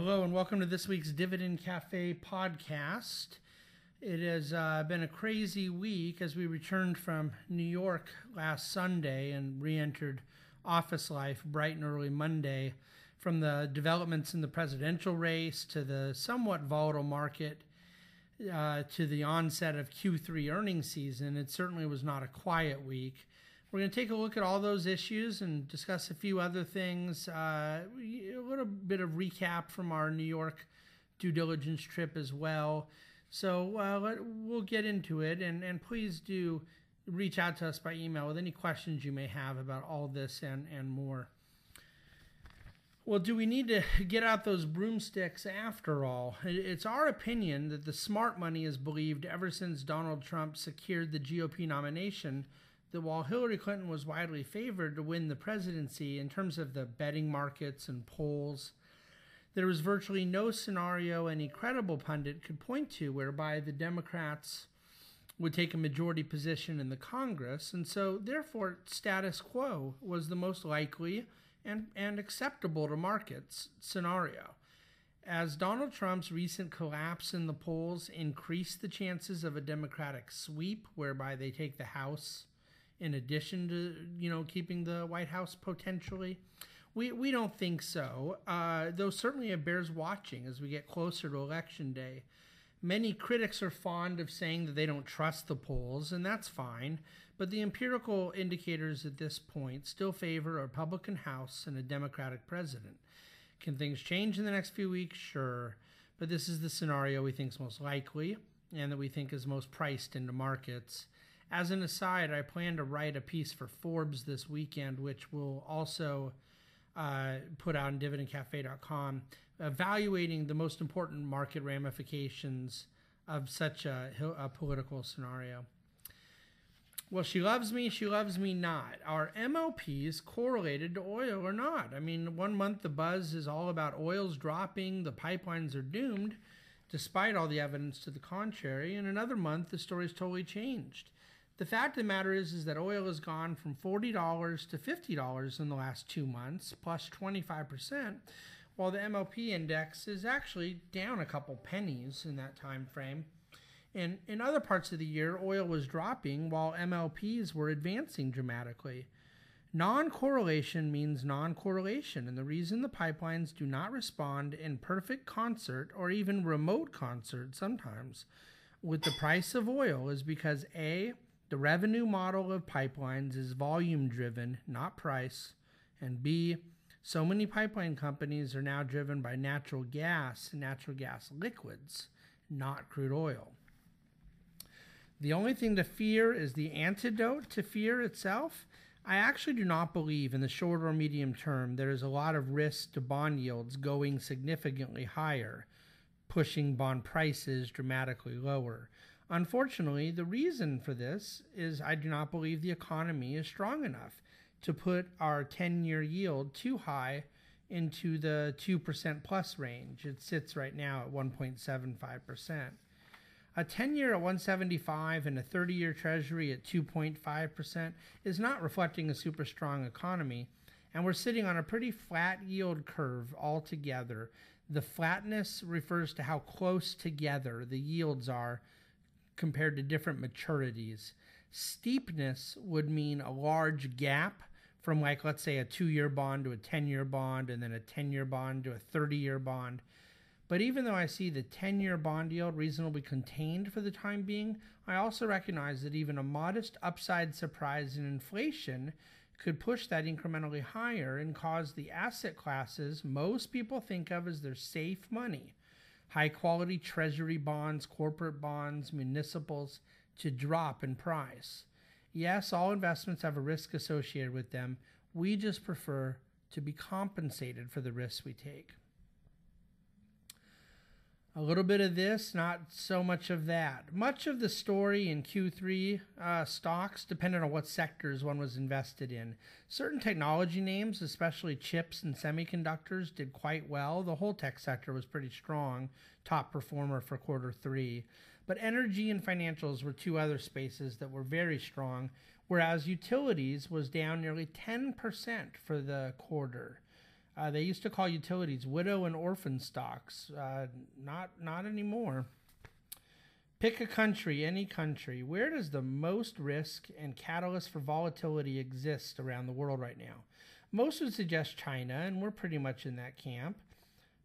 Hello, and welcome to this week's Dividend Cafe podcast. It has uh, been a crazy week as we returned from New York last Sunday and re entered office life bright and early Monday. From the developments in the presidential race to the somewhat volatile market uh, to the onset of Q3 earnings season, it certainly was not a quiet week. We're going to take a look at all those issues and discuss a few other things. Uh, a little bit of recap from our New York due diligence trip as well. So uh, let, we'll get into it, and, and please do reach out to us by email with any questions you may have about all this and, and more. Well, do we need to get out those broomsticks after all? It's our opinion that the smart money is believed ever since Donald Trump secured the GOP nomination that while Hillary Clinton was widely favored to win the presidency in terms of the betting markets and polls, there was virtually no scenario any credible pundit could point to whereby the Democrats would take a majority position in the Congress, and so therefore status quo was the most likely and, and acceptable to markets scenario. As Donald Trump's recent collapse in the polls increased the chances of a Democratic sweep, whereby they take the House in addition to you know keeping the White House potentially? We we don't think so. Uh, though certainly it bears watching as we get closer to election day. Many critics are fond of saying that they don't trust the polls, and that's fine. But the empirical indicators at this point still favor a Republican House and a Democratic president. Can things change in the next few weeks? Sure. But this is the scenario we think is most likely and that we think is most priced into markets. As an aside, I plan to write a piece for Forbes this weekend, which will also uh, put out on dividendcafe.com, evaluating the most important market ramifications of such a, a political scenario. Well, she loves me, she loves me not. Are MLPs correlated to oil or not? I mean, one month the buzz is all about oil's dropping, the pipelines are doomed, despite all the evidence to the contrary. And another month, the story's totally changed. The fact of the matter is, is that oil has gone from $40 to $50 in the last two months, plus 25%, while the MLP index is actually down a couple pennies in that time frame. And in other parts of the year, oil was dropping while MLPs were advancing dramatically. Non correlation means non correlation, and the reason the pipelines do not respond in perfect concert or even remote concert sometimes with the price of oil is because A, the revenue model of pipelines is volume driven, not price. And B, so many pipeline companies are now driven by natural gas and natural gas liquids, not crude oil. The only thing to fear is the antidote to fear itself. I actually do not believe in the short or medium term there is a lot of risk to bond yields going significantly higher, pushing bond prices dramatically lower. Unfortunately, the reason for this is I do not believe the economy is strong enough to put our 10 year yield too high into the 2% plus range. It sits right now at 1.75%. A 10 year at 175 and a 30 year treasury at 2.5% is not reflecting a super strong economy, and we're sitting on a pretty flat yield curve altogether. The flatness refers to how close together the yields are compared to different maturities. Steepness would mean a large gap from, like, let's say, a two year bond to a 10 year bond, and then a 10 year bond to a 30 year bond. But even though I see the 10 year bond yield reasonably contained for the time being, I also recognize that even a modest upside surprise in inflation could push that incrementally higher and cause the asset classes most people think of as their safe money high quality treasury bonds, corporate bonds, municipals to drop in price. Yes, all investments have a risk associated with them. We just prefer to be compensated for the risks we take. A little bit of this, not so much of that. Much of the story in Q3 uh, stocks depended on what sectors one was invested in. Certain technology names, especially chips and semiconductors, did quite well. The whole tech sector was pretty strong, top performer for quarter three. But energy and financials were two other spaces that were very strong, whereas utilities was down nearly 10% for the quarter. Uh, they used to call utilities widow and orphan stocks. Uh, not not anymore. Pick a country, any country. Where does the most risk and catalyst for volatility exist around the world right now? Most would suggest China, and we're pretty much in that camp.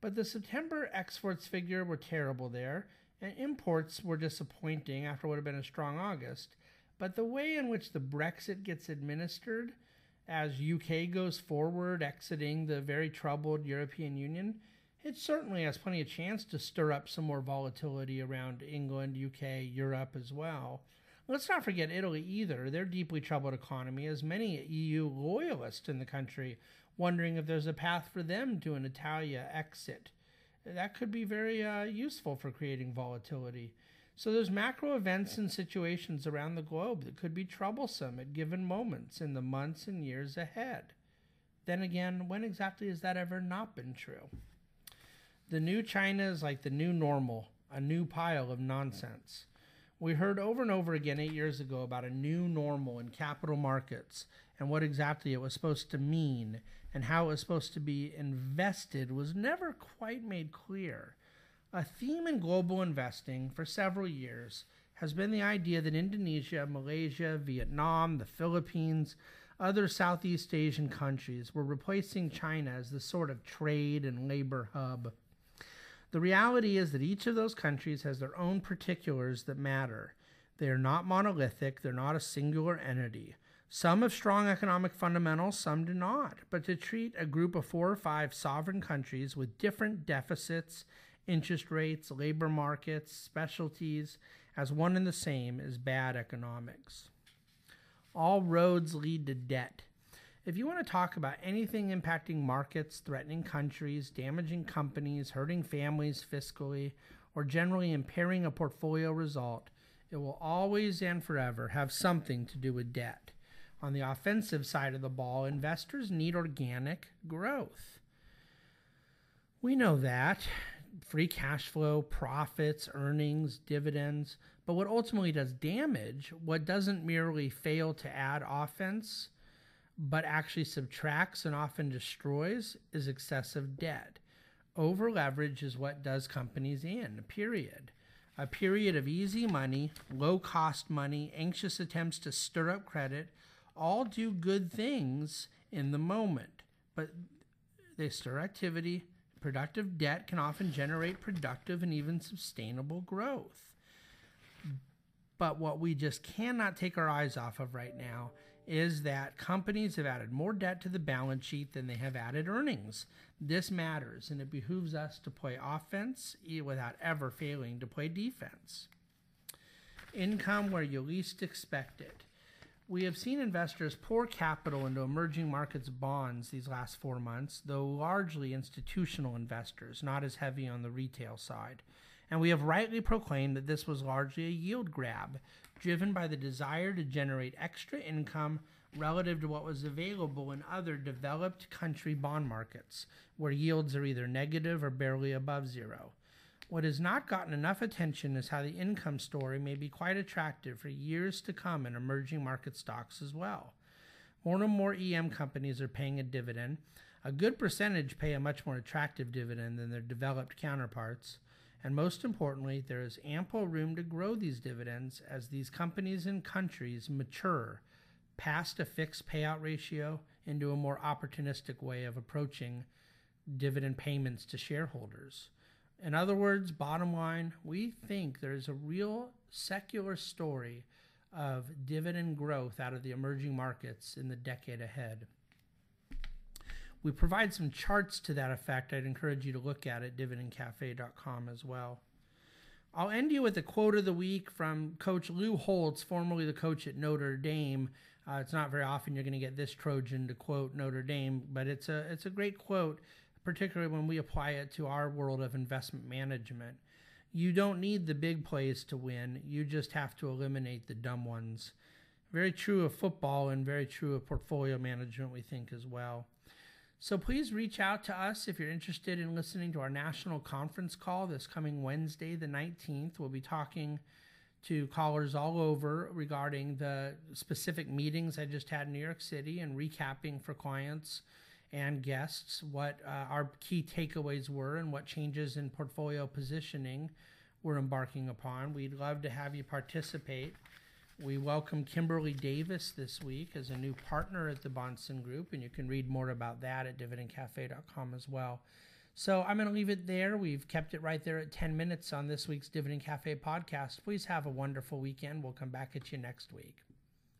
But the September exports figure were terrible there, and imports were disappointing after what had been a strong August. But the way in which the Brexit gets administered, as UK goes forward, exiting the very troubled European Union, it certainly has plenty of chance to stir up some more volatility around England, UK, Europe as well. Let's not forget Italy either. Their deeply troubled economy has many EU loyalists in the country wondering if there's a path for them to an Italia exit. That could be very uh, useful for creating volatility. So there's macro events and situations around the globe that could be troublesome at given moments in the months and years ahead. Then again, when exactly has that ever not been true? The new China is like the new normal, a new pile of nonsense. We heard over and over again eight years ago about a new normal in capital markets and what exactly it was supposed to mean and how it was supposed to be invested was never quite made clear. A theme in global investing for several years has been the idea that Indonesia, Malaysia, Vietnam, the Philippines, other Southeast Asian countries were replacing China as the sort of trade and labor hub the reality is that each of those countries has their own particulars that matter. They are not monolithic, they're not a singular entity. Some have strong economic fundamentals, some do not. But to treat a group of four or five sovereign countries with different deficits, interest rates, labor markets, specialties as one and the same is bad economics. All roads lead to debt. If you want to talk about anything impacting markets, threatening countries, damaging companies, hurting families fiscally, or generally impairing a portfolio result, it will always and forever have something to do with debt. On the offensive side of the ball, investors need organic growth. We know that free cash flow, profits, earnings, dividends. But what ultimately does damage, what doesn't merely fail to add offense, but actually subtracts and often destroys is excessive debt. Over leverage is what does companies in, period. A period of easy money, low cost money, anxious attempts to stir up credit all do good things in the moment, but they stir activity. Productive debt can often generate productive and even sustainable growth. But what we just cannot take our eyes off of right now is that companies have added more debt to the balance sheet than they have added earnings. This matters, and it behooves us to play offense without ever failing to play defense. Income where you least expect it. We have seen investors pour capital into emerging markets bonds these last four months, though largely institutional investors, not as heavy on the retail side. And we have rightly proclaimed that this was largely a yield grab, driven by the desire to generate extra income relative to what was available in other developed country bond markets, where yields are either negative or barely above zero. What has not gotten enough attention is how the income story may be quite attractive for years to come in emerging market stocks as well. More and more EM companies are paying a dividend. A good percentage pay a much more attractive dividend than their developed counterparts. And most importantly, there is ample room to grow these dividends as these companies and countries mature past a fixed payout ratio into a more opportunistic way of approaching dividend payments to shareholders. In other words, bottom line, we think there's a real secular story of dividend growth out of the emerging markets in the decade ahead. We provide some charts to that effect. I'd encourage you to look at it, dividendcafe.com as well. I'll end you with a quote of the week from Coach Lou Holtz, formerly the coach at Notre Dame. Uh, it's not very often you're going to get this Trojan to quote Notre Dame, but it's a it's a great quote, particularly when we apply it to our world of investment management. You don't need the big plays to win. You just have to eliminate the dumb ones. Very true of football and very true of portfolio management, we think as well. So please reach out to us if you're interested in listening to our national conference call this coming Wednesday, the 19th. We'll be talking to callers all over regarding the specific meetings I just had in New York City and recapping for clients and guests what uh, our key takeaways were and what changes in portfolio positioning we're embarking upon. We'd love to have you participate. We welcome Kimberly Davis this week as a new partner at the Bahnsen Group, and you can read more about that at dividendcafe.com as well. So I'm going to leave it there. We've kept it right there at 10 minutes on this week's Dividend Cafe podcast. Please have a wonderful weekend. We'll come back at you next week.